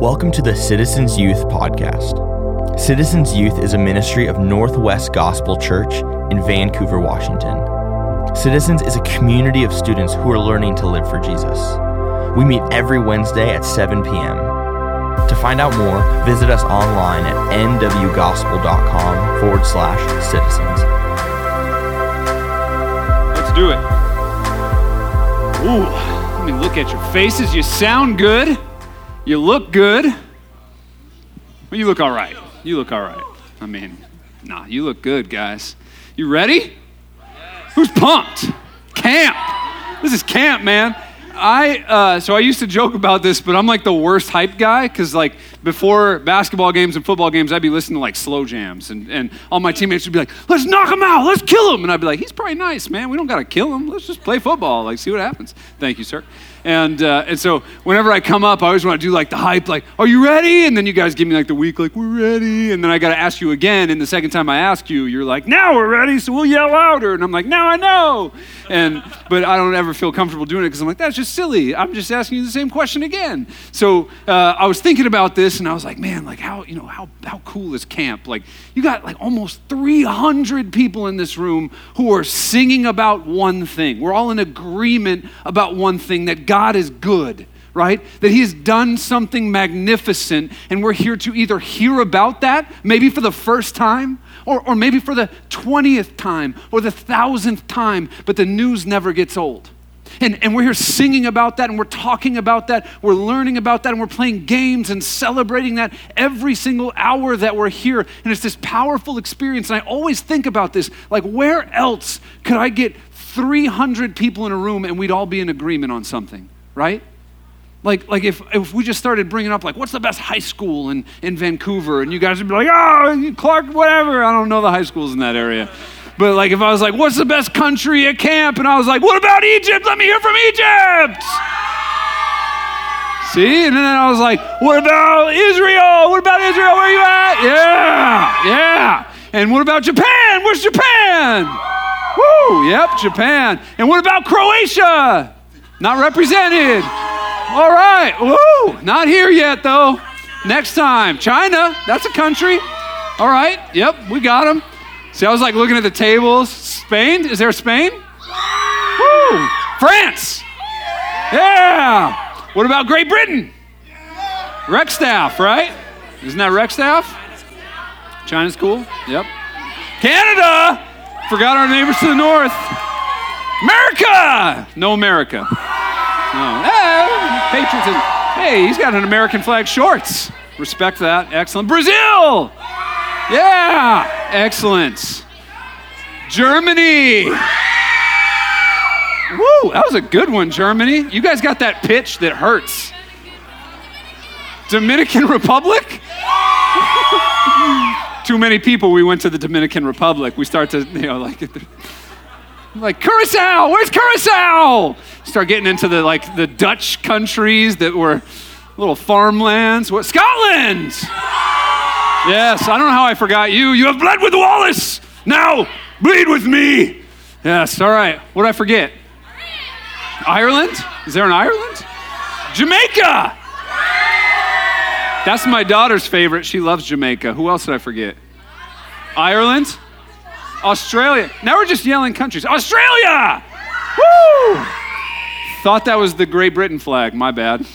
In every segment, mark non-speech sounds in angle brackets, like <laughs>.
Welcome to the Citizens Youth Podcast. Citizens Youth is a ministry of Northwest Gospel Church in Vancouver, Washington. Citizens is a community of students who are learning to live for Jesus. We meet every Wednesday at 7 p.m. To find out more, visit us online at nwgospel.com forward slash citizens. Let's do it. Ooh, let me look at your faces. You sound good. You look good. Well, you look all right. You look all right. I mean, nah, you look good, guys. You ready? Who's pumped? Camp. This is camp, man. I uh, so I used to joke about this, but I'm like the worst hype guy because like before basketball games and football games, I'd be listening to like slow jams, and, and all my teammates would be like, "Let's knock him out, let's kill him," and I'd be like, "He's probably nice, man. We don't gotta kill him. Let's just play football, like see what happens." Thank you, sir. And uh, and so whenever I come up, I always want to do like the hype, like, "Are you ready?" And then you guys give me like the week, like, "We're ready," and then I gotta ask you again, and the second time I ask you, you're like, "Now we're ready," so we'll yell louder, and I'm like, "Now I know," and but I don't ever feel comfortable doing it because I'm like, "That's just silly. I'm just asking you the same question again." So uh, I was thinking about this, and I was like, "Man, like how you know how how cool is camp? Like you got like almost 300 people in this room who are singing about one thing. We're all in agreement about one thing that God is good." Right? That he has done something magnificent, and we're here to either hear about that, maybe for the first time, or, or maybe for the 20th time, or the thousandth time, but the news never gets old. And, and we're here singing about that, and we're talking about that, we're learning about that, and we're playing games and celebrating that every single hour that we're here. And it's this powerful experience. And I always think about this like, where else could I get 300 people in a room and we'd all be in agreement on something, right? Like, like if, if we just started bringing up, like, what's the best high school in, in Vancouver? And you guys would be like, oh, Clark, whatever. I don't know the high schools in that area. But like if I was like, what's the best country at camp? And I was like, what about Egypt? Let me hear from Egypt. See? And then I was like, what about Israel? What about Israel? Where are you at? Yeah, yeah. And what about Japan? Where's Japan? Woo, yep, Japan. And what about Croatia? Not represented. All right, woo, not here yet though. Next time. China, that's a country. All right, yep, we got them. See, I was like looking at the tables. Spain? Is there Spain? Woo! France! Yeah! What about Great Britain? Rexstaff, right? Isn't that Rexstaff? China's cool? Yep. Canada! Forgot our neighbors to the north. America! No America. No. Hey, patriotism. Hey, he's got an American flag shorts. Respect that. Excellent. Brazil! Yeah, excellent. Germany. Woo, that was a good one, Germany. You guys got that pitch that hurts. Dominican Republic? <laughs> Too many people, we went to the Dominican Republic. We start to, you know, like, like Curacao, where's Curacao? Start getting into the, like, the Dutch countries that were little farmlands. What, Scotland? Yes, I don't know how I forgot you. You have bled with Wallace. Now bleed with me. Yes, all right. What did I forget? Ireland? Is there an Ireland? Jamaica. That's my daughter's favorite. She loves Jamaica. Who else did I forget? Ireland? Australia. Now we're just yelling countries. Australia! Woo! Thought that was the Great Britain flag. My bad.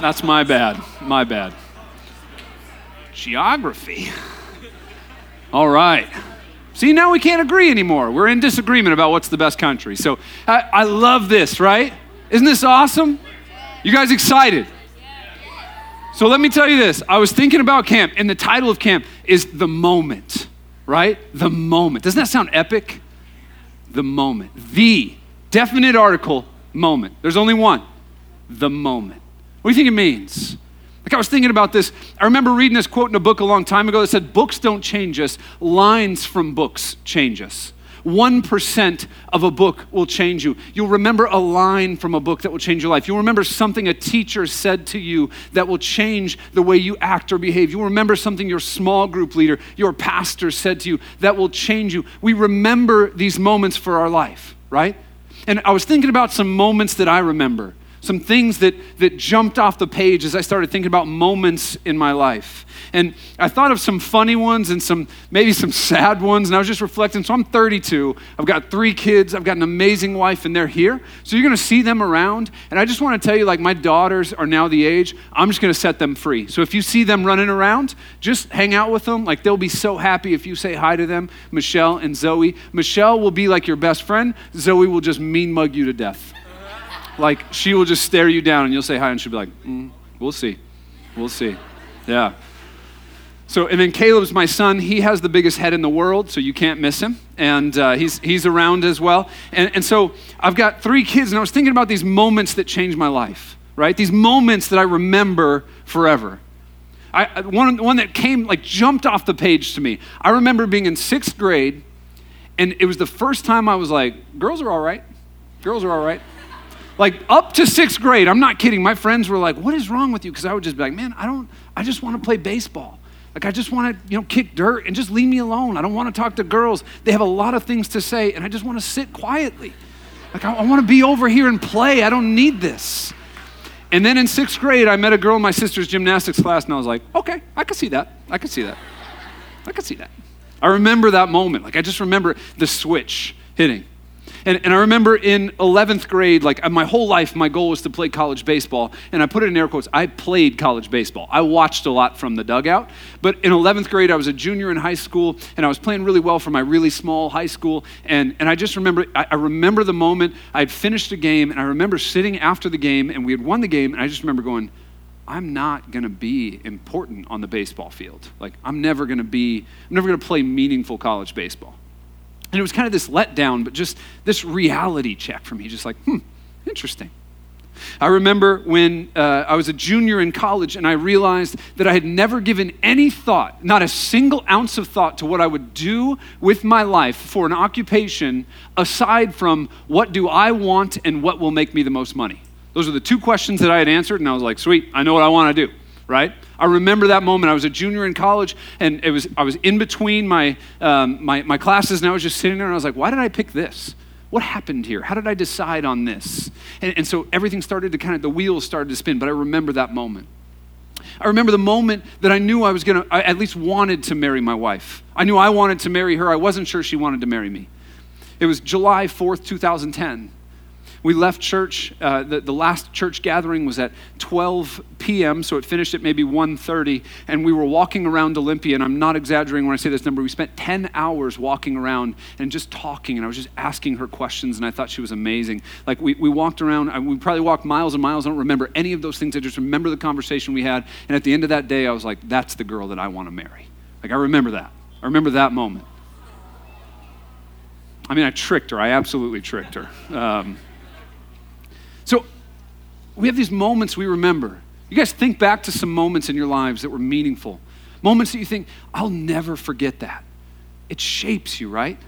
That's my bad. My bad. Geography. All right. See, now we can't agree anymore. We're in disagreement about what's the best country. So I, I love this, right? Isn't this awesome? You guys excited? So let me tell you this. I was thinking about camp, and the title of camp is The Moment, right? The Moment. Doesn't that sound epic? The Moment. The definite article, moment. There's only one. The Moment. What do you think it means? Like I was thinking about this. I remember reading this quote in a book a long time ago that said, Books don't change us, lines from books change us. 1% of a book will change you. You'll remember a line from a book that will change your life. You'll remember something a teacher said to you that will change the way you act or behave. You'll remember something your small group leader, your pastor said to you that will change you. We remember these moments for our life, right? And I was thinking about some moments that I remember some things that, that jumped off the page as I started thinking about moments in my life. And I thought of some funny ones and some maybe some sad ones, and I was just reflecting. So I'm 32, I've got three kids, I've got an amazing wife, and they're here. So you're gonna see them around. And I just wanna tell you, like, my daughters are now the age, I'm just gonna set them free. So if you see them running around, just hang out with them. Like, they'll be so happy if you say hi to them, Michelle and Zoe. Michelle will be like your best friend, Zoe will just mean mug you to death. Like, she will just stare you down and you'll say hi, and she'll be like, mm, we'll see. We'll see. Yeah. So, and then Caleb's my son. He has the biggest head in the world, so you can't miss him. And uh, he's, he's around as well. And, and so I've got three kids, and I was thinking about these moments that changed my life, right? These moments that I remember forever. I, one, one that came, like, jumped off the page to me. I remember being in sixth grade, and it was the first time I was like, girls are all right. Girls are all right. Like up to sixth grade, I'm not kidding. My friends were like, "What is wrong with you?" Because I would just be like, "Man, I don't. I just want to play baseball. Like I just want to, you know, kick dirt and just leave me alone. I don't want to talk to girls. They have a lot of things to say, and I just want to sit quietly. Like I, I want to be over here and play. I don't need this." And then in sixth grade, I met a girl in my sister's gymnastics class, and I was like, "Okay, I can see that. I can see that. I can see that." I remember that moment. Like I just remember the switch hitting. And, and I remember in 11th grade, like my whole life, my goal was to play college baseball. And I put it in air quotes I played college baseball. I watched a lot from the dugout. But in 11th grade, I was a junior in high school, and I was playing really well for my really small high school. And, and I just remember, I, I remember the moment I had finished a game, and I remember sitting after the game, and we had won the game, and I just remember going, I'm not going to be important on the baseball field. Like, I'm never going to be, I'm never going to play meaningful college baseball. And it was kind of this letdown, but just this reality check for me, just like, hmm, interesting. I remember when uh, I was a junior in college and I realized that I had never given any thought, not a single ounce of thought, to what I would do with my life for an occupation aside from what do I want and what will make me the most money. Those are the two questions that I had answered, and I was like, sweet, I know what I want to do, right? I remember that moment. I was a junior in college, and it was I was in between my, um, my, my classes, and I was just sitting there, and I was like, why did I pick this? What happened here? How did I decide on this? And, and so everything started to kind of, the wheels started to spin, but I remember that moment. I remember the moment that I knew I was going to, I at least wanted to marry my wife. I knew I wanted to marry her. I wasn't sure she wanted to marry me. It was July 4th, 2010. We left church. Uh, the, the last church gathering was at 12 p.m., so it finished at maybe 1.30, and we were walking around Olympia, and I'm not exaggerating when I say this number. We spent 10 hours walking around and just talking, and I was just asking her questions, and I thought she was amazing. Like, we, we walked around, we probably walked miles and miles. I don't remember any of those things. I just remember the conversation we had, and at the end of that day, I was like, that's the girl that I want to marry. Like, I remember that. I remember that moment. I mean, I tricked her. I absolutely tricked her. Um, so we have these moments we remember. You guys think back to some moments in your lives that were meaningful, moments that you think, I'll never forget that. It shapes you, right?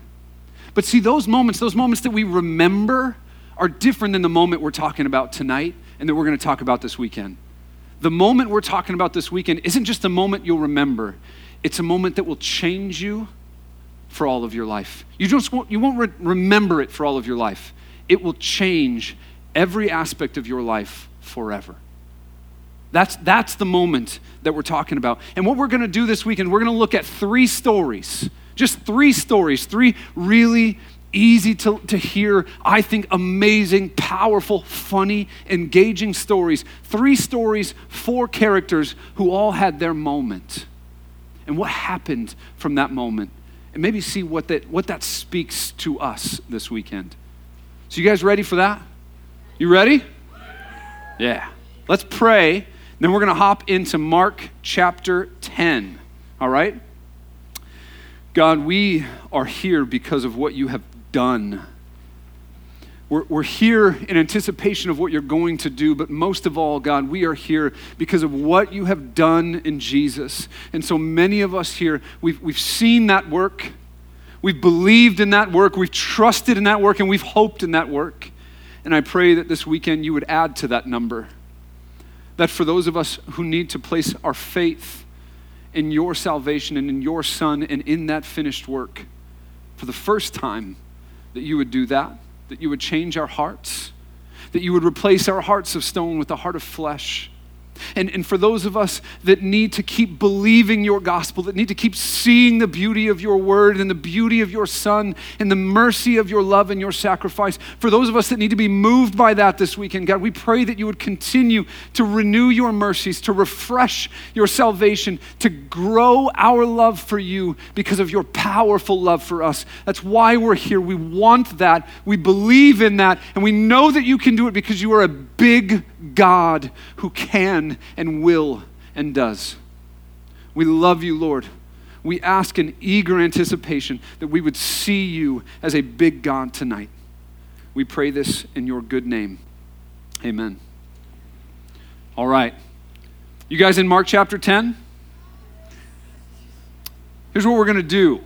But see, those moments, those moments that we remember, are different than the moment we're talking about tonight and that we're going to talk about this weekend. The moment we're talking about this weekend isn't just a moment you'll remember, it's a moment that will change you for all of your life. You, just won't, you won't re- remember it for all of your life, it will change every aspect of your life forever. That's, that's the moment that we're talking about. And what we're going to do this weekend, we're going to look at three stories, just three stories, three really easy to, to hear, I think amazing, powerful, funny, engaging stories. Three stories, four characters who all had their moment. And what happened from that moment. And maybe see what that, what that speaks to us this weekend. So, you guys ready for that? You ready? Yeah. Let's pray. Then we're going to hop into Mark chapter 10. All right? God, we are here because of what you have done. We're, we're here in anticipation of what you're going to do, but most of all, God, we are here because of what you have done in Jesus. And so many of us here, we've, we've seen that work, we've believed in that work, we've trusted in that work, and we've hoped in that work. And I pray that this weekend you would add to that number. That for those of us who need to place our faith in your salvation and in your Son and in that finished work, for the first time, that you would do that, that you would change our hearts, that you would replace our hearts of stone with a heart of flesh. And, and for those of us that need to keep believing your gospel, that need to keep seeing the beauty of your word and the beauty of your son and the mercy of your love and your sacrifice, for those of us that need to be moved by that this weekend, God, we pray that you would continue to renew your mercies, to refresh your salvation, to grow our love for you because of your powerful love for us. That's why we're here. We want that. We believe in that. And we know that you can do it because you are a big God who can and will and does. We love you, Lord. We ask in eager anticipation that we would see you as a big God tonight. We pray this in your good name. Amen. All right. You guys in Mark chapter 10? Here's what we're going to do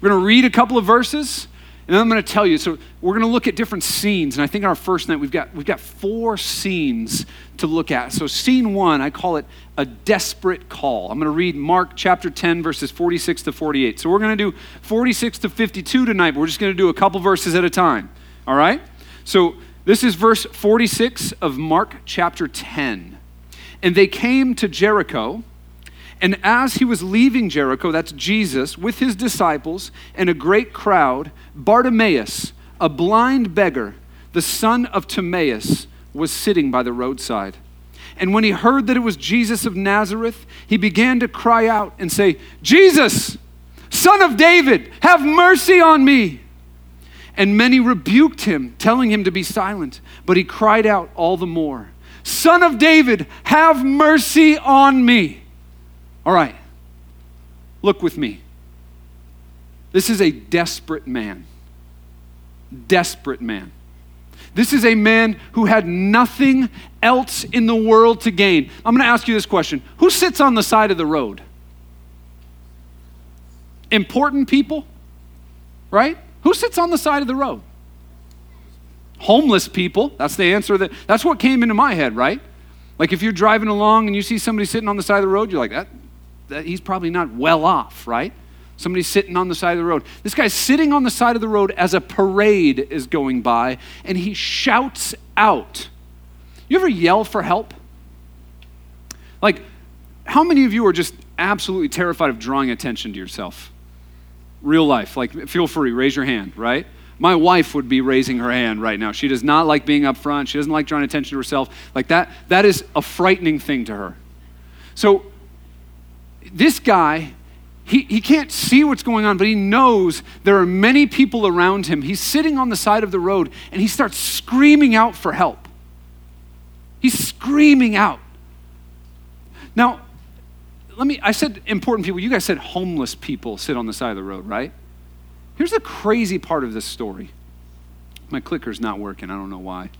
we're going to read a couple of verses and I'm going to tell you. So we're going to look at different scenes, and I think our first night we've got we've got four scenes to look at. So scene one, I call it a desperate call. I'm going to read Mark chapter 10 verses 46 to 48. So we're going to do 46 to 52 tonight. But we're just going to do a couple verses at a time. All right. So this is verse 46 of Mark chapter 10. And they came to Jericho. And as he was leaving Jericho, that's Jesus, with his disciples and a great crowd, Bartimaeus, a blind beggar, the son of Timaeus, was sitting by the roadside. And when he heard that it was Jesus of Nazareth, he began to cry out and say, Jesus, son of David, have mercy on me. And many rebuked him, telling him to be silent. But he cried out all the more, Son of David, have mercy on me. All right, look with me. This is a desperate man. Desperate man. This is a man who had nothing else in the world to gain. I'm going to ask you this question Who sits on the side of the road? Important people, right? Who sits on the side of the road? Homeless people. That's the answer that that's what came into my head, right? Like if you're driving along and you see somebody sitting on the side of the road, you're like, that he's probably not well off, right? Somebody's sitting on the side of the road. This guy's sitting on the side of the road as a parade is going by, and he shouts out. You ever yell for help? Like, how many of you are just absolutely terrified of drawing attention to yourself? Real life. Like, feel free, raise your hand, right? My wife would be raising her hand right now. She does not like being up front. She doesn't like drawing attention to herself. Like that, that is a frightening thing to her. So this guy, he, he can't see what's going on, but he knows there are many people around him. He's sitting on the side of the road and he starts screaming out for help. He's screaming out. Now, let me, I said important people. You guys said homeless people sit on the side of the road, right? Here's the crazy part of this story. My clicker's not working. I don't know why.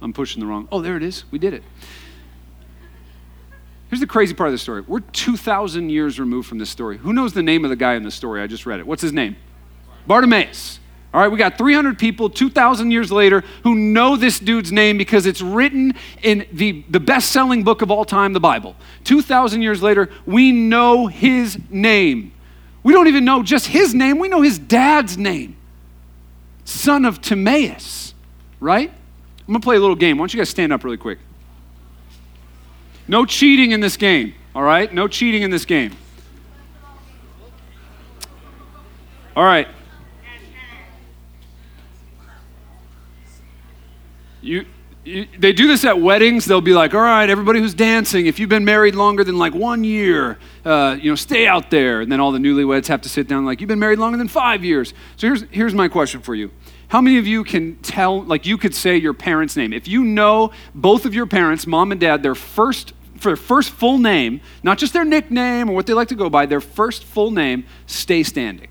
I'm pushing the wrong. Oh, there it is. We did it. Here's the crazy part of the story. We're 2,000 years removed from this story. Who knows the name of the guy in the story? I just read it. What's his name? Bartimaeus. All right, we got 300 people 2,000 years later who know this dude's name because it's written in the, the best selling book of all time, the Bible. 2,000 years later, we know his name. We don't even know just his name, we know his dad's name. Son of Timaeus, right? I'm gonna play a little game. Why don't you guys stand up really quick? No cheating in this game, all right? No cheating in this game. All right. You, you, they do this at weddings. They'll be like, all right, everybody who's dancing, if you've been married longer than like one year, uh, you know, stay out there. And then all the newlyweds have to sit down like, you've been married longer than five years. So here's, here's my question for you. How many of you can tell, like you could say your parents' name? If you know both of your parents, mom and dad, their first, for their first full name, not just their nickname or what they like to go by, their first full name, stay standing.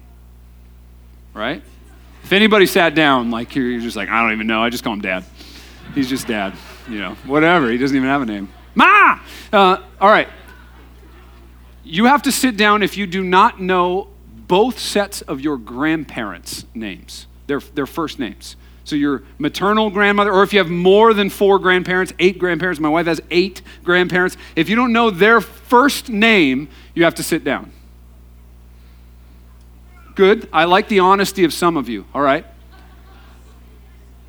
Right? If anybody sat down, like you're just like, I don't even know, I just call him dad. He's just dad, you know, whatever. He doesn't even have a name. Ma! Uh, all right. You have to sit down if you do not know both sets of your grandparents' names their, their first names. So your maternal grandmother, or if you have more than four grandparents, eight grandparents, my wife has eight grandparents, if you don't know their first name, you have to sit down. Good. I like the honesty of some of you, all right?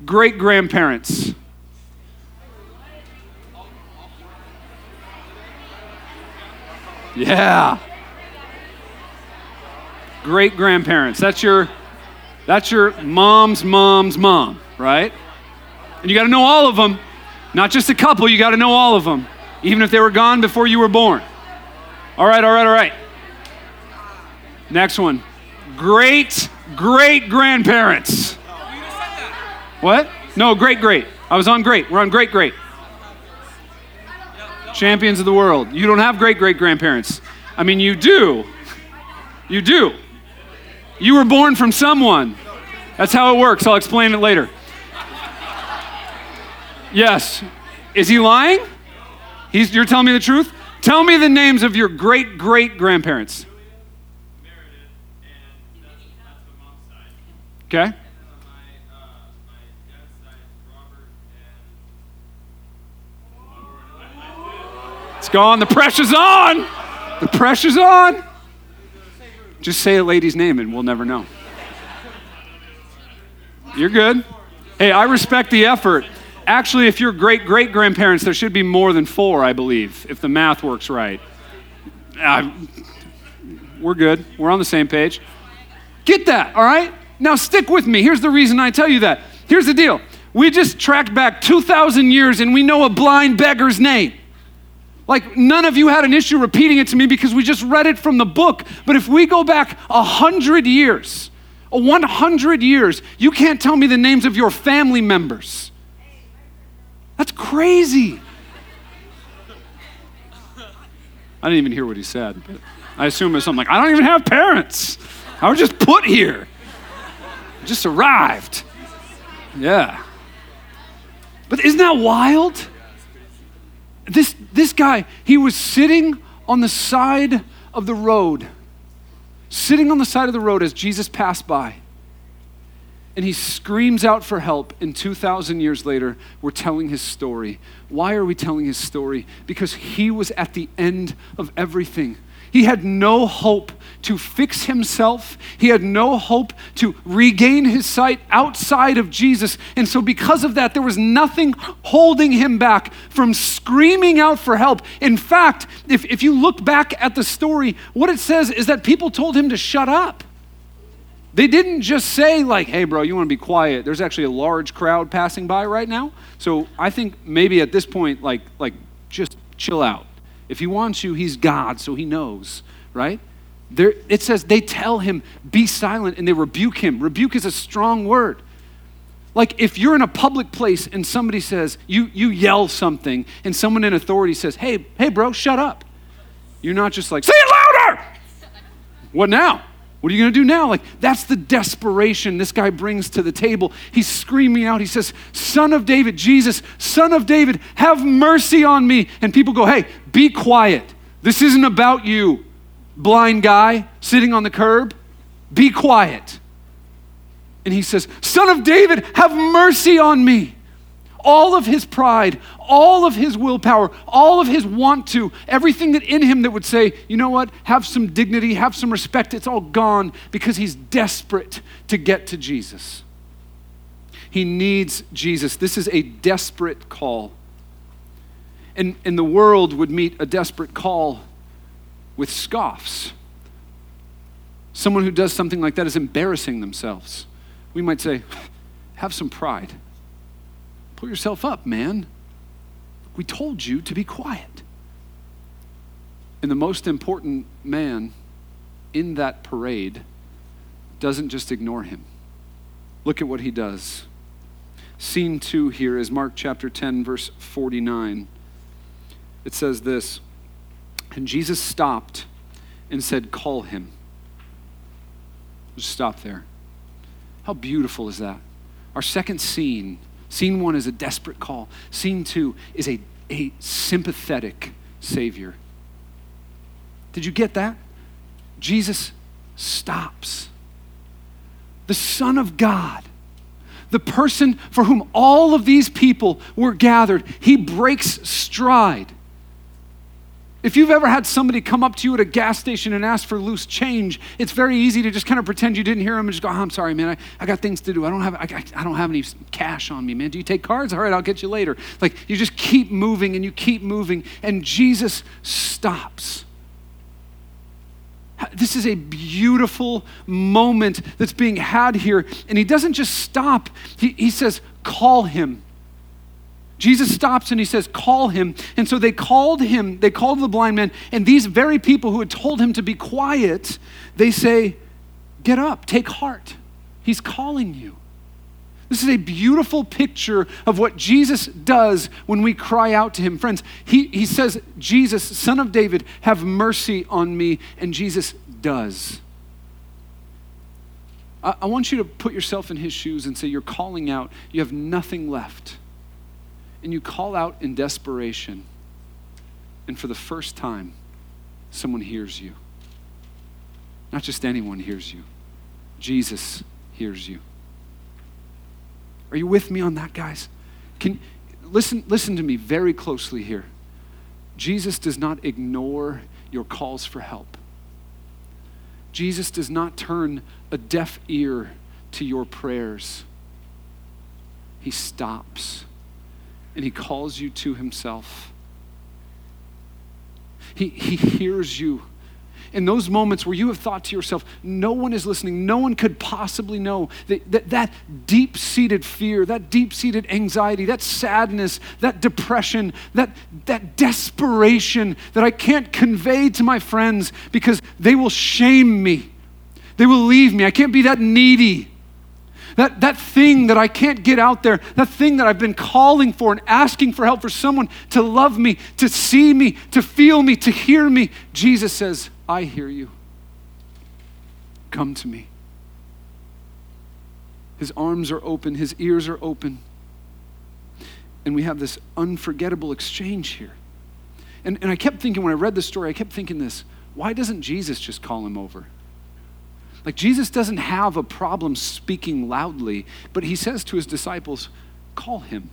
great grandparents? Yeah. Great grandparents. That's your that's your mom's mom's mom, right? And you got to know all of them. Not just a couple, you got to know all of them, even if they were gone before you were born. All right, all right, all right. Next one. Great great grandparents. What? No, great great. I was on great. We're on great great. Champions of the world. You don't have great great grandparents. I mean, you do. You do. You were born from someone. That's how it works. I'll explain it later. Yes. Is he lying? He's, you're telling me the truth? Tell me the names of your great great grandparents. Uh, okay? It's gone. The pressure's on. The pressure's on. Just say a lady's name and we'll never know. You're good. Hey, I respect the effort. Actually, if you're great great grandparents, there should be more than four, I believe, if the math works right. Uh, we're good. We're on the same page. Get that, all right? Now, stick with me. Here's the reason I tell you that. Here's the deal we just tracked back 2,000 years and we know a blind beggar's name. Like, none of you had an issue repeating it to me because we just read it from the book. But if we go back 100 years, 100 years, you can't tell me the names of your family members. That's crazy. I didn't even hear what he said, but I assume it's something like, I don't even have parents. I was just put here, just arrived. Yeah. But isn't that wild? This, this guy, he was sitting on the side of the road, sitting on the side of the road as Jesus passed by. And he screams out for help, and 2,000 years later, we're telling his story. Why are we telling his story? Because he was at the end of everything. He had no hope to fix himself. He had no hope to regain his sight outside of Jesus. And so, because of that, there was nothing holding him back from screaming out for help. In fact, if, if you look back at the story, what it says is that people told him to shut up. They didn't just say, like, hey, bro, you want to be quiet. There's actually a large crowd passing by right now. So I think maybe at this point, like, like just chill out. If he wants you, he's God, so he knows, right? There, it says they tell him, be silent, and they rebuke him. Rebuke is a strong word. Like if you're in a public place and somebody says, you, you yell something, and someone in authority says, hey, hey, bro, shut up. You're not just like, say it louder. <laughs> What now? What are you going to do now? Like, that's the desperation this guy brings to the table. He's screaming out. He says, Son of David, Jesus, Son of David, have mercy on me. And people go, Hey, be quiet. This isn't about you, blind guy sitting on the curb. Be quiet. And he says, Son of David, have mercy on me all of his pride, all of his willpower, all of his want to, everything that in him that would say, you know what, have some dignity, have some respect, it's all gone because he's desperate to get to Jesus. He needs Jesus. This is a desperate call. And, and the world would meet a desperate call with scoffs. Someone who does something like that is embarrassing themselves. We might say, have some pride. Pull yourself up, man. We told you to be quiet. And the most important man in that parade doesn't just ignore him. Look at what he does. Scene two here is Mark chapter 10, verse 49. It says this And Jesus stopped and said, Call him. Just stop there. How beautiful is that? Our second scene Scene one is a desperate call. Scene two is a, a sympathetic Savior. Did you get that? Jesus stops. The Son of God, the person for whom all of these people were gathered, he breaks stride. If you've ever had somebody come up to you at a gas station and ask for loose change, it's very easy to just kind of pretend you didn't hear them and just go, oh, I'm sorry, man, I, I got things to do. I don't, have, I, I don't have any cash on me, man. Do you take cards? All right, I'll get you later. Like you just keep moving and you keep moving, and Jesus stops. This is a beautiful moment that's being had here. And he doesn't just stop, he, he says, call him. Jesus stops and he says, Call him. And so they called him, they called the blind man, and these very people who had told him to be quiet, they say, Get up, take heart. He's calling you. This is a beautiful picture of what Jesus does when we cry out to him. Friends, he, he says, Jesus, son of David, have mercy on me. And Jesus does. I, I want you to put yourself in his shoes and say, You're calling out, you have nothing left and you call out in desperation, and for the first time, someone hears you. Not just anyone hears you, Jesus hears you. Are you with me on that, guys? Can, listen, listen to me very closely here. Jesus does not ignore your calls for help. Jesus does not turn a deaf ear to your prayers. He stops and he calls you to himself. He, he hears you. In those moments where you have thought to yourself, no one is listening, no one could possibly know that, that, that deep seated fear, that deep seated anxiety, that sadness, that depression, that, that desperation that I can't convey to my friends because they will shame me. They will leave me. I can't be that needy. That, that thing that I can't get out there, that thing that I've been calling for and asking for help for someone to love me, to see me, to feel me, to hear me. Jesus says, I hear you. Come to me. His arms are open, his ears are open. And we have this unforgettable exchange here. And, and I kept thinking, when I read the story, I kept thinking this why doesn't Jesus just call him over? Like Jesus doesn't have a problem speaking loudly, but he says to his disciples, call him.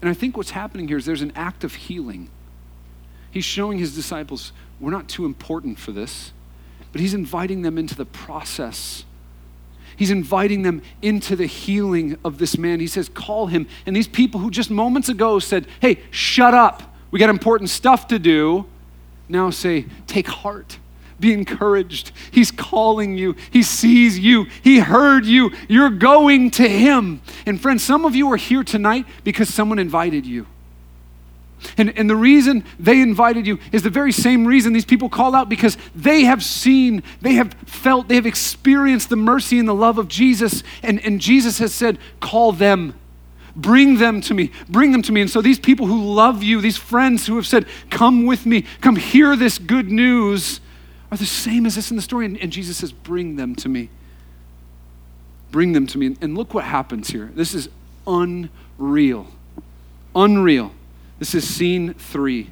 And I think what's happening here is there's an act of healing. He's showing his disciples, we're not too important for this, but he's inviting them into the process. He's inviting them into the healing of this man. He says, Call him. And these people who just moments ago said, Hey, shut up. We got important stuff to do, now say, Take heart. Be encouraged. He's calling you. He sees you. He heard you. You're going to Him. And friends, some of you are here tonight because someone invited you. And, and the reason they invited you is the very same reason these people call out because they have seen, they have felt, they have experienced the mercy and the love of Jesus. And, and Jesus has said, Call them. Bring them to me. Bring them to me. And so these people who love you, these friends who have said, Come with me, come hear this good news, are the same as this in the story. And, and Jesus says, Bring them to me. Bring them to me. And look what happens here. This is unreal. Unreal. This is scene three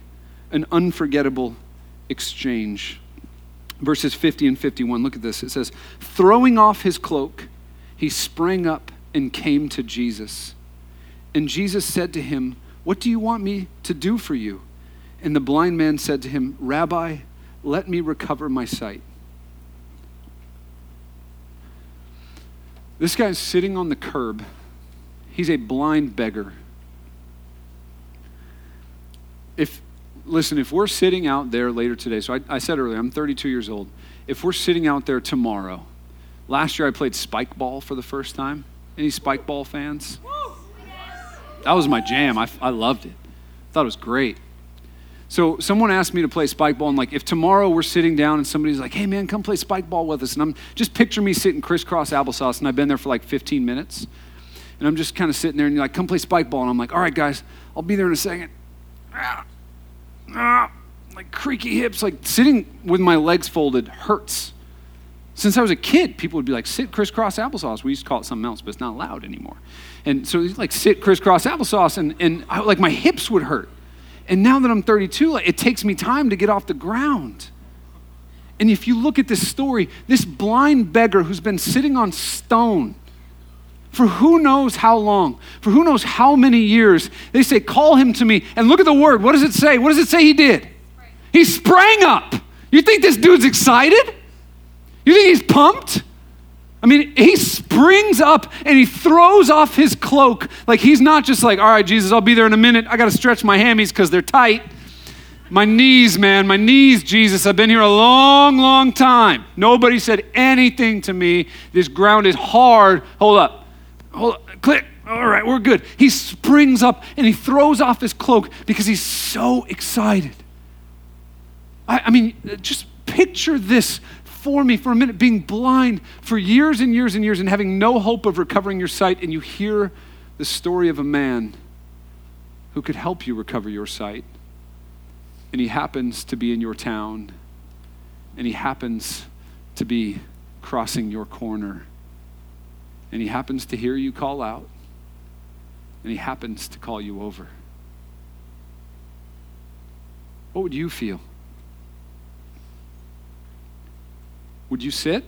an unforgettable exchange. Verses 50 and 51. Look at this. It says, Throwing off his cloak, he sprang up and came to Jesus. And Jesus said to him, What do you want me to do for you? And the blind man said to him, Rabbi, let me recover my sight. This guy's sitting on the curb. He's a blind beggar. If, listen, if we're sitting out there later today, so I, I said earlier, I'm 32 years old. If we're sitting out there tomorrow, last year I played spike ball for the first time. Any spike ball fans? That was my jam. I, I loved it. thought it was great. So someone asked me to play spike ball, and like if tomorrow we're sitting down and somebody's like, "Hey man, come play spike ball with us," and I'm just picture me sitting crisscross applesauce, and I've been there for like 15 minutes, and I'm just kind of sitting there, and you're like, "Come play spike ball," and I'm like, "All right, guys, I'll be there in a second. Ah, ah, like creaky hips, like sitting with my legs folded hurts. Since I was a kid, people would be like, "Sit crisscross applesauce." We used to call it something else, but it's not allowed anymore. And so like sit crisscross applesauce, and and I, like my hips would hurt. And now that I'm 32, it takes me time to get off the ground. And if you look at this story, this blind beggar who's been sitting on stone for who knows how long, for who knows how many years, they say, Call him to me. And look at the word. What does it say? What does it say he did? He sprang up. You think this dude's excited? You think he's pumped? I mean, he springs up and he throws off his cloak. Like he's not just like, all right, Jesus, I'll be there in a minute. I got to stretch my hammies because they're tight. My knees, man, my knees, Jesus. I've been here a long, long time. Nobody said anything to me. This ground is hard. Hold up. Hold up. Click. All right, we're good. He springs up and he throws off his cloak because he's so excited. I, I mean, just picture this for me for a minute being blind for years and years and years and having no hope of recovering your sight, and you hear the story of a man who could help you recover your sight and he happens to be in your town, and he happens to be crossing your corner, and he happens to hear you call out, and he happens to call you over. What would you feel? Would you sit?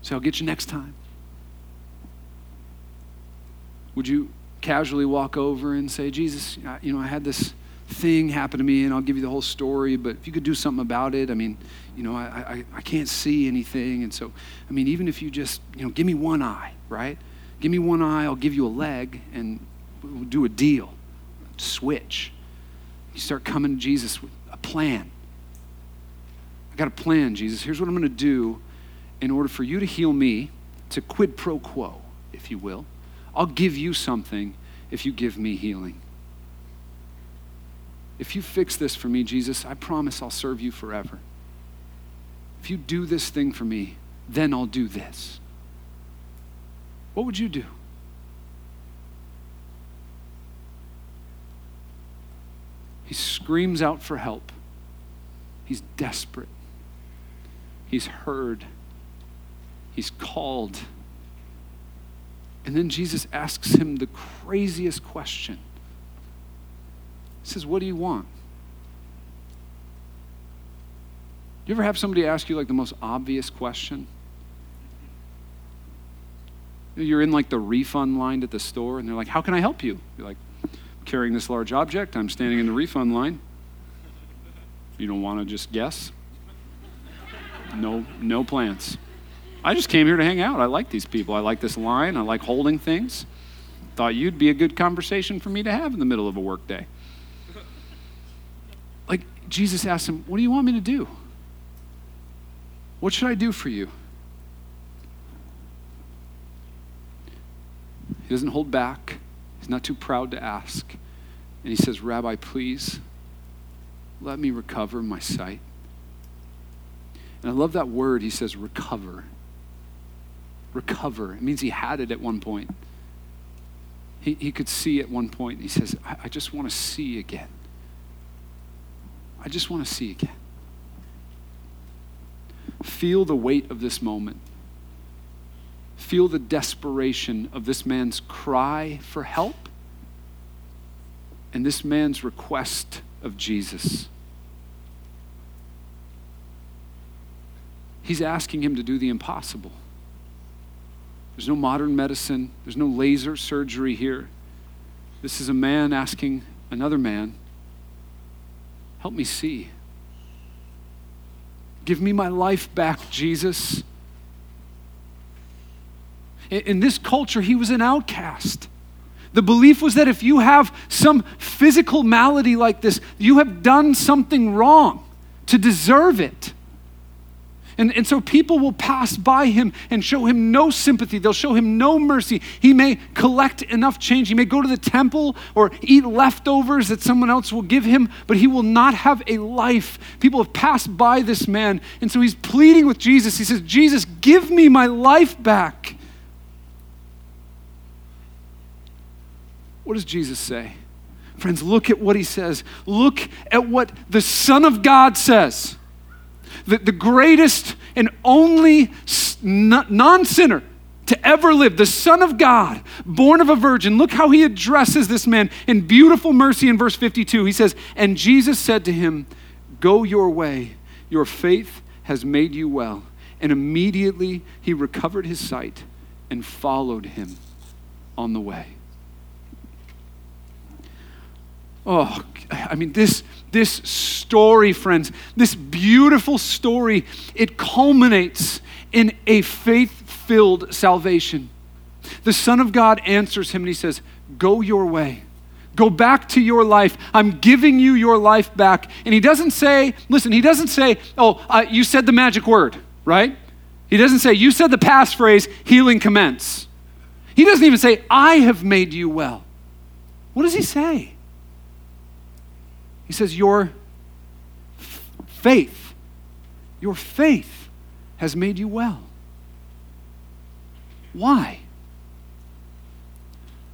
Say, I'll get you next time. Would you casually walk over and say, Jesus, you know, I had this thing happen to me, and I'll give you the whole story. But if you could do something about it, I mean, you know, I, I, I can't see anything. And so, I mean, even if you just, you know, give me one eye, right? Give me one eye, I'll give you a leg, and we'll do a deal. Switch. You start coming to Jesus with a plan. I got a plan, Jesus. Here's what I'm going to do in order for you to heal me, to quid pro quo, if you will. I'll give you something if you give me healing. If you fix this for me, Jesus, I promise I'll serve you forever. If you do this thing for me, then I'll do this. What would you do? He screams out for help. He's desperate. He's heard. He's called. And then Jesus asks him the craziest question he says, What do you want? You ever have somebody ask you like the most obvious question? You're in like the refund line at the store and they're like, How can I help you? You're like, carrying this large object. I'm standing in the refund line. You don't want to just guess? No, no plans. I just came here to hang out. I like these people. I like this line. I like holding things. Thought you'd be a good conversation for me to have in the middle of a workday. <laughs> Like Jesus asked him, What do you want me to do? What should I do for you? He doesn't hold back, he's not too proud to ask. And he says, Rabbi, please let me recover my sight. And I love that word. He says, recover. Recover. It means he had it at one point. He, he could see at one point. He says, I, I just want to see again. I just want to see again. Feel the weight of this moment. Feel the desperation of this man's cry for help and this man's request of Jesus. He's asking him to do the impossible. There's no modern medicine, there's no laser surgery here. This is a man asking another man Help me see. Give me my life back, Jesus. In this culture, he was an outcast. The belief was that if you have some physical malady like this, you have done something wrong to deserve it. And, and so people will pass by him and show him no sympathy. They'll show him no mercy. He may collect enough change. He may go to the temple or eat leftovers that someone else will give him, but he will not have a life. People have passed by this man. And so he's pleading with Jesus. He says, Jesus, give me my life back. What does Jesus say? Friends, look at what he says. Look at what the Son of God says the, the greatest and only non sinner to ever live, the Son of God, born of a virgin. Look how he addresses this man in beautiful mercy in verse 52. He says, And Jesus said to him, Go your way, your faith has made you well. And immediately he recovered his sight and followed him on the way. Oh, I mean, this this story, friends, this beautiful story, it culminates in a faith filled salvation. The Son of God answers him and he says, Go your way. Go back to your life. I'm giving you your life back. And he doesn't say, listen, he doesn't say, oh, uh, you said the magic word, right? He doesn't say, you said the passphrase, healing commence. He doesn't even say, I have made you well. What does he say? He says, Your faith, your faith has made you well. Why?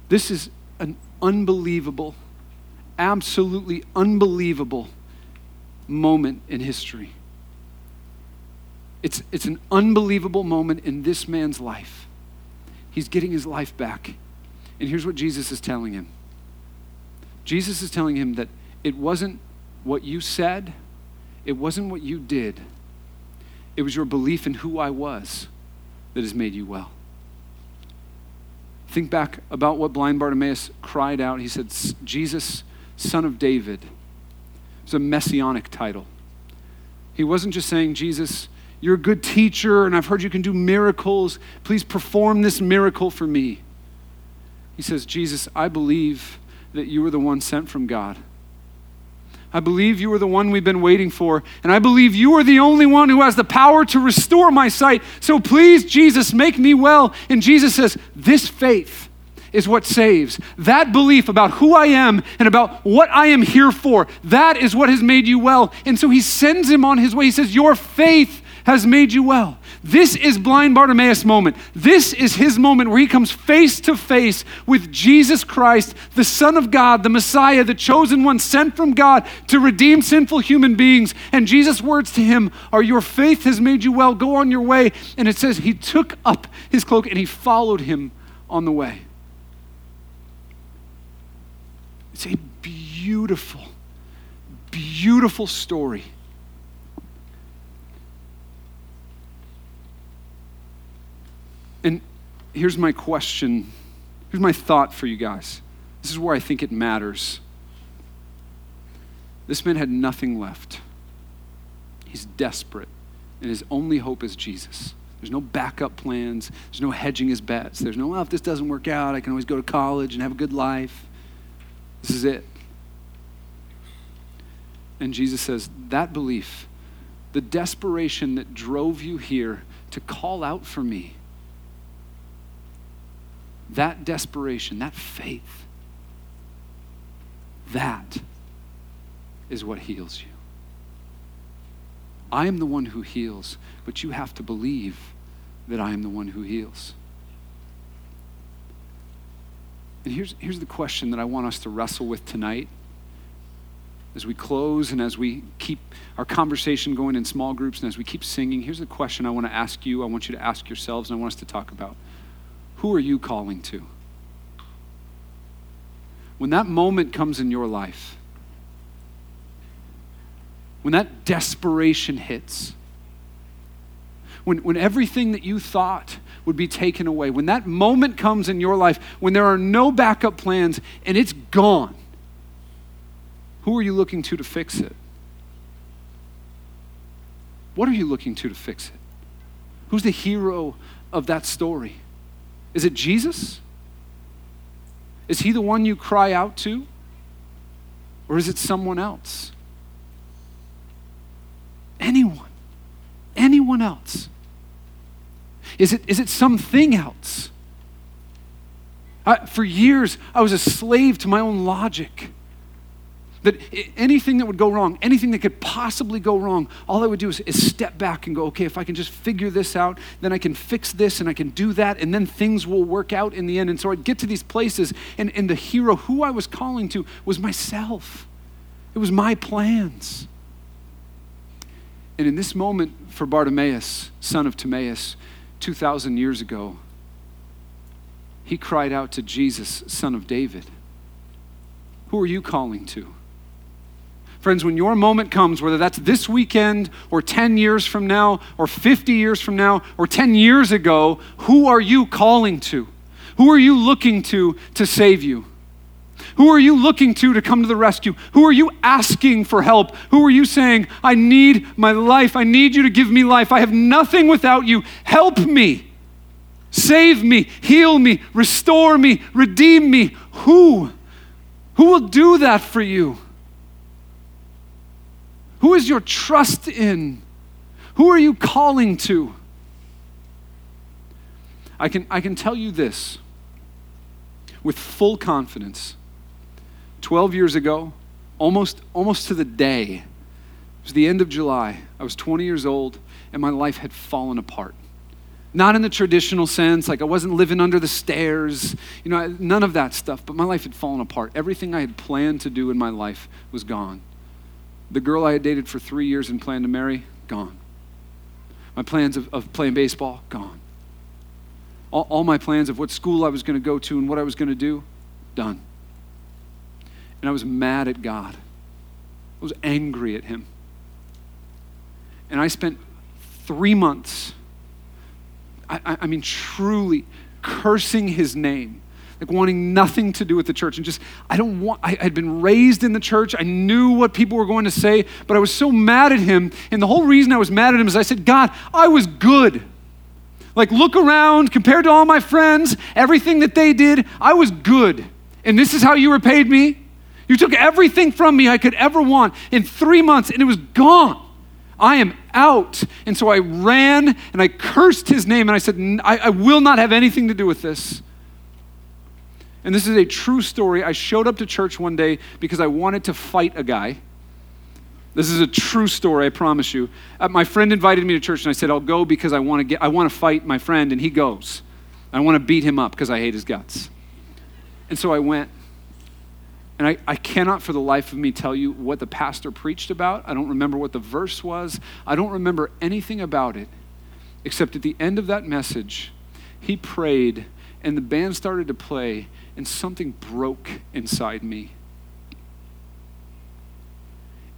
This is an unbelievable, absolutely unbelievable moment in history. It's, it's an unbelievable moment in this man's life. He's getting his life back. And here's what Jesus is telling him Jesus is telling him that it wasn't what you said, it wasn't what you did, it was your belief in who I was that has made you well. Think back about what blind Bartimaeus cried out. He said, Jesus, son of David. It's a messianic title. He wasn't just saying, Jesus, you're a good teacher and I've heard you can do miracles. Please perform this miracle for me. He says, Jesus, I believe that you are the one sent from God. I believe you are the one we've been waiting for. And I believe you are the only one who has the power to restore my sight. So please, Jesus, make me well. And Jesus says, This faith is what saves. That belief about who I am and about what I am here for, that is what has made you well. And so he sends him on his way. He says, Your faith has made you well. This is blind Bartimaeus' moment. This is his moment where he comes face to face with Jesus Christ, the Son of God, the Messiah, the chosen one sent from God to redeem sinful human beings. And Jesus' words to him are, Your faith has made you well. Go on your way. And it says, He took up his cloak and he followed him on the way. It's a beautiful, beautiful story And here's my question. Here's my thought for you guys. This is where I think it matters. This man had nothing left. He's desperate, and his only hope is Jesus. There's no backup plans. There's no hedging his bets. There's no, well, if this doesn't work out, I can always go to college and have a good life. This is it. And Jesus says, that belief, the desperation that drove you here to call out for me, that desperation, that faith, that is what heals you. I am the one who heals, but you have to believe that I am the one who heals. And here's, here's the question that I want us to wrestle with tonight as we close and as we keep our conversation going in small groups and as we keep singing. Here's the question I want to ask you, I want you to ask yourselves, and I want us to talk about. Who are you calling to? When that moment comes in your life, when that desperation hits, when, when everything that you thought would be taken away, when that moment comes in your life, when there are no backup plans and it's gone, who are you looking to to fix it? What are you looking to to fix it? Who's the hero of that story? Is it Jesus? Is he the one you cry out to? Or is it someone else? Anyone. Anyone else. Is it, is it something else? I, for years, I was a slave to my own logic. That anything that would go wrong, anything that could possibly go wrong, all I would do is, is, step back and go, okay, if I can just figure this out, then I can fix this and I can do that, and then things will work out in the end. And so I'd get to these places, and, and the hero who I was calling to was myself, it was my plans. And in this moment for Bartimaeus, son of Timaeus, 2,000 years ago, he cried out to Jesus, son of David. Who are you calling to? Friends, when your moment comes, whether that's this weekend or 10 years from now or 50 years from now or 10 years ago, who are you calling to? Who are you looking to to save you? Who are you looking to to come to the rescue? Who are you asking for help? Who are you saying, I need my life. I need you to give me life. I have nothing without you. Help me. Save me, heal me, restore me, redeem me. Who? Who will do that for you? Who is your trust in? Who are you calling to? I can, I can tell you this with full confidence. 12 years ago, almost, almost to the day, it was the end of July. I was 20 years old, and my life had fallen apart. Not in the traditional sense, like I wasn't living under the stairs, you know, none of that stuff, but my life had fallen apart. Everything I had planned to do in my life was gone. The girl I had dated for three years and planned to marry, gone. My plans of, of playing baseball, gone. All, all my plans of what school I was going to go to and what I was going to do, done. And I was mad at God. I was angry at Him. And I spent three months I, I mean, truly cursing his name like wanting nothing to do with the church and just i don't want i had been raised in the church. I knew what people were going to say but i was so mad at him. And the whole reason i was mad at him is i said god i was good. Like look around compared to all my friends everything that they did i was good. And this is how you repaid me. You took everything from me i could ever want in three months and it was gone. I am out. And so I ran and I cursed his name and I said, I, I, will not have anything to do with this. And this is a true story. I showed up to church one day because I wanted to fight a guy. This is a true story, I promise you. Uh, my friend invited me to church and I said, I'll go because I want to get I want to fight my friend and he goes. I want to beat him up because I hate his guts. And so I went. And I, I cannot for the life of me tell you what the pastor preached about. I don't remember what the verse was. I don't remember anything about it, except at the end of that message, he prayed and the band started to play, and something broke inside me.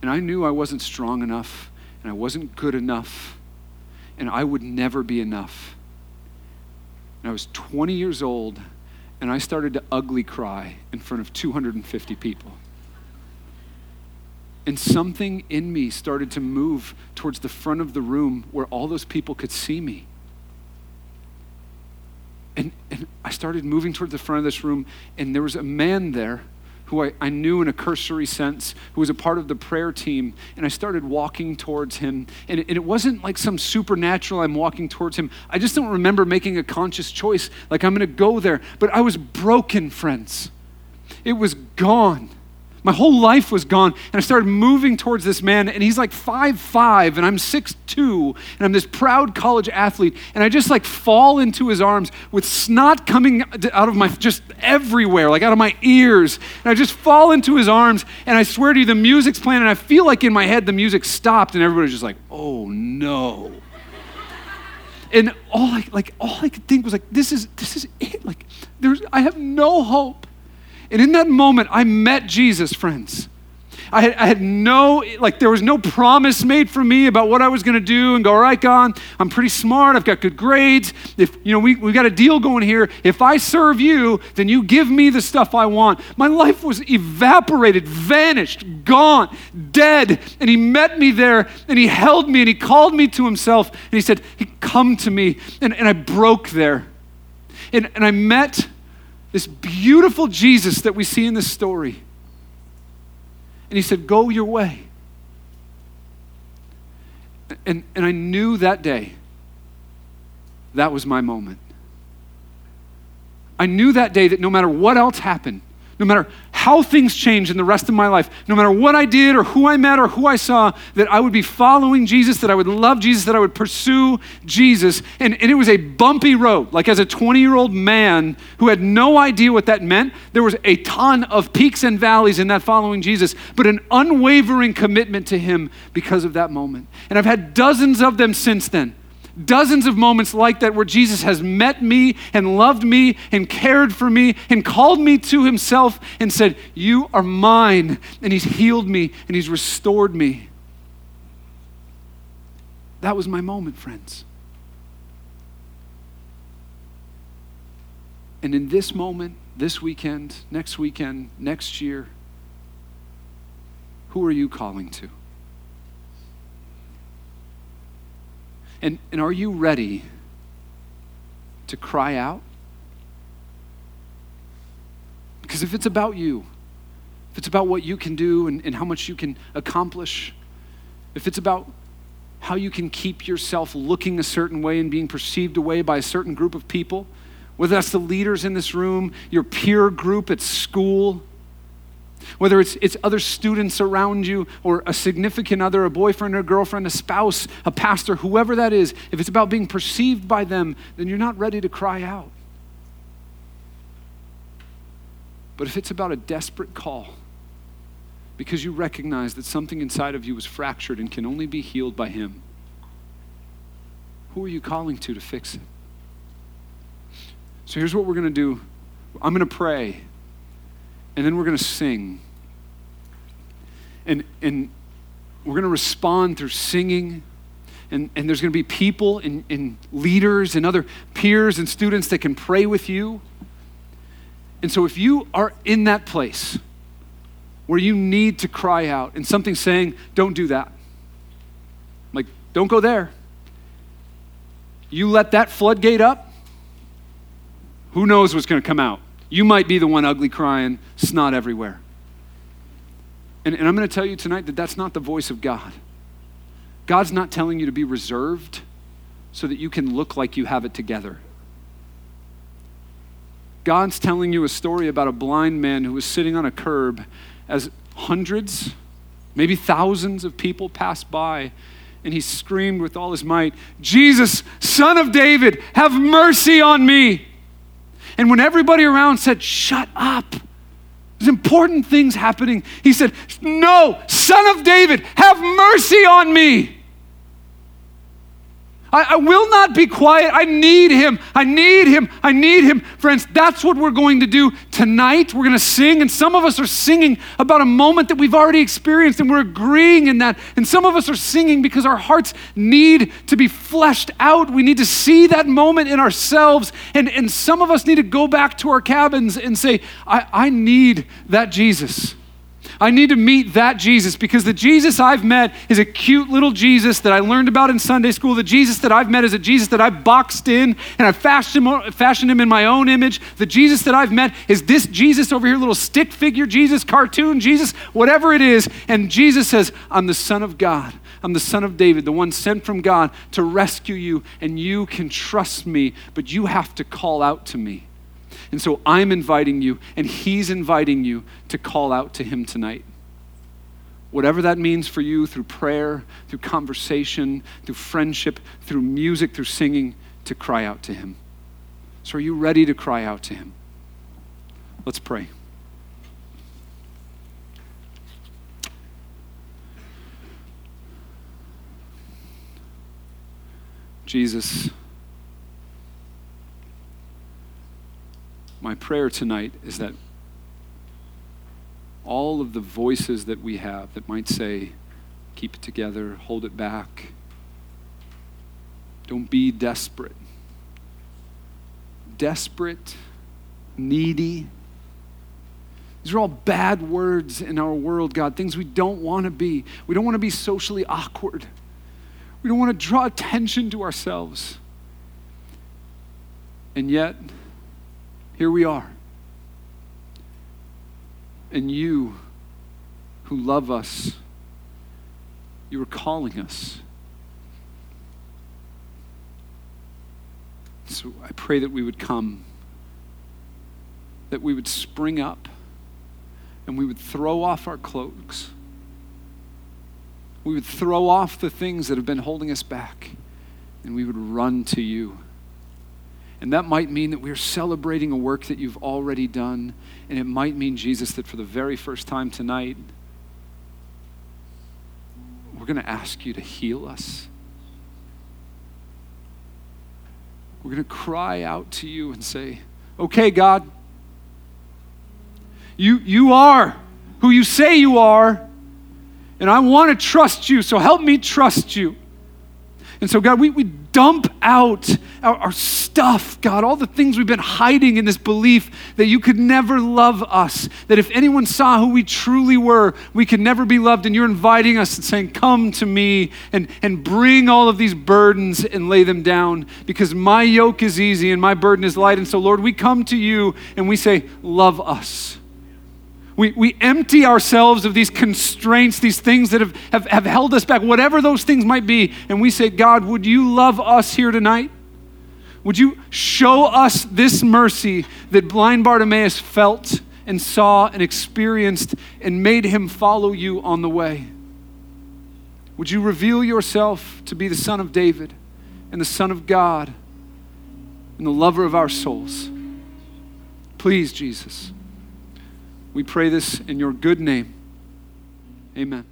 And I knew I wasn't strong enough, and I wasn't good enough, and I would never be enough. And I was 20 years old and I started to ugly cry in front of 250 people. And something in me started to move towards the front of the room where all those people could see me. And, and I started moving towards the front of this room, and there was a man there who I, I knew in a cursory sense, who was a part of the prayer team. And I started walking towards him. And it, and it wasn't like some supernatural, I'm walking towards him. I just don't remember making a conscious choice, like I'm going to go there. But I was broken, friends. It was gone. My whole life was gone. And I started moving towards this man, and he's like five five, and I'm six two, and I'm this proud college athlete. And I just like fall into his arms with snot coming out of my just everywhere, like out of my ears. And I just fall into his arms, and I swear to you, the music's playing, and I feel like in my head the music stopped, and everybody's just like, oh no. And all I like all I could think was like, this is this is it. Like there's I have no hope. And in that moment, I met Jesus, friends. I had, I had, no, like, there was no promise made for me about what I was going to do and go, all right, God, I'm pretty smart. I've got good grades. If, you know, we, we got a deal going here. If I serve you, then you give me the stuff I want. My life was evaporated, vanished, gone, dead. And he met me there and he held me and he called me to himself and he said, he come to me. And, and I broke there. And, and I met this beautiful Jesus that we see in this story. And he said, Go your way. And, and I knew that day that was my moment. I knew that day that no matter what else happened, no matter how things change in the rest of my life, no matter what I did or who I met or who I saw, that I would be following Jesus, that I would love Jesus, that I would pursue Jesus. And, and it was a bumpy road. Like as a 20 year old man who had no idea what that meant, there was a ton of peaks and valleys in that following Jesus, but an unwavering commitment to Him because of that moment. And I've had dozens of them since then dozens of moments like that where Jesus has met me and loved me and cared for me and called me to himself and said, You are mine. And he's healed me and he's restored me. That was my moment, friends. And in this moment, this weekend, next weekend, next year? Who are you calling to? And, and are you ready to cry out? Because if it's about you, if it's about what you can do and, and how much you can accomplish, if it's about how you can keep yourself looking a certain way and being perceived away by a certain group of people, whether that's the leaders in this room, your peer group at school, whether it's, it's other students around you or a significant other, a boyfriend or girlfriend, a spouse, a pastor, whoever that is, if it's about being perceived by them, then you're not ready to cry out. But if it's about a desperate call, because you recognize that something inside of you is fractured and can only be healed by Him, who are you calling to to fix it? So here's what we're going to do I'm going to pray, and then we're going to sing. And, and we're going to respond through singing. And, and there's going to be people and, and leaders and other peers and students that can pray with you. And so if you are in that place where you need to cry out and something's saying, don't do that, like, don't go there. You let that floodgate up, who knows what's going to come out? You might be the one ugly crying, snot everywhere. And, and I'm going to tell you tonight that that's not the voice of God. God's not telling you to be reserved so that you can look like you have it together. God's telling you a story about a blind man who was sitting on a curb as hundreds, maybe thousands of people passed by, and he screamed with all his might, Jesus, son of David, have mercy on me. And when everybody around said, Shut up, there's important things happening, he said, No, son of David, have mercy on me. I, I, will not be quiet. I need him. I need him. I need him. Friends, that's what we're going to do tonight. We're going to sing, and some of us are singing about a moment that we've already experienced, and we're agreeing in that. And some of us are singing because our hearts need to be fleshed out. We need to see that moment in ourselves. And, and some of us need to go back to our cabins and say, I, I need that Jesus. I need to meet that Jesus because the Jesus I've met is a cute little Jesus that I learned about in Sunday school. The Jesus that I've met is a Jesus that I boxed in and I fashioned him, fashioned him in my own image. The Jesus that I've met is this Jesus over here, little stick figure Jesus, cartoon Jesus, whatever it is. And Jesus says, I'm the Son of God. I'm the Son of David, the one sent from God to rescue you, and you can trust me, but you have to call out to me. And so I'm inviting you, and He's inviting you to call out to Him tonight. Whatever that means for you through prayer, through conversation, through friendship, through music, through singing, to cry out to Him. So, are you ready to cry out to Him? Let's pray. Jesus. My prayer tonight is that all of the voices that we have that might say, keep it together, hold it back, don't be desperate. Desperate, needy. These are all bad words in our world, God, things we don't want to be. We don't want to be socially awkward. We don't want to draw attention to ourselves. And yet, here we are. And you who love us, you are calling us. So I pray that we would come, that we would spring up, and we would throw off our cloaks. We would throw off the things that have been holding us back, and we would run to you. And that might mean that we're celebrating a work that you've already done. And it might mean, Jesus, that for the very first time tonight, we're going to ask you to heal us. We're going to cry out to you and say, Okay, God, you, you are who you say you are, and I want to trust you, so help me trust you. And so, God, we, we dump out our, our stuff, God, all the things we've been hiding in this belief that you could never love us, that if anyone saw who we truly were, we could never be loved. And you're inviting us and saying, Come to me and, and bring all of these burdens and lay them down because my yoke is easy and my burden is light. And so, Lord, we come to you and we say, Love us. We, we empty ourselves of these constraints, these things that have, have, have held us back, whatever those things might be, and we say, God, would you love us here tonight? Would you show us this mercy that blind Bartimaeus felt and saw and experienced and made him follow you on the way? Would you reveal yourself to be the Son of David and the Son of God and the lover of our souls? Please, Jesus. We pray this in your good name. Amen.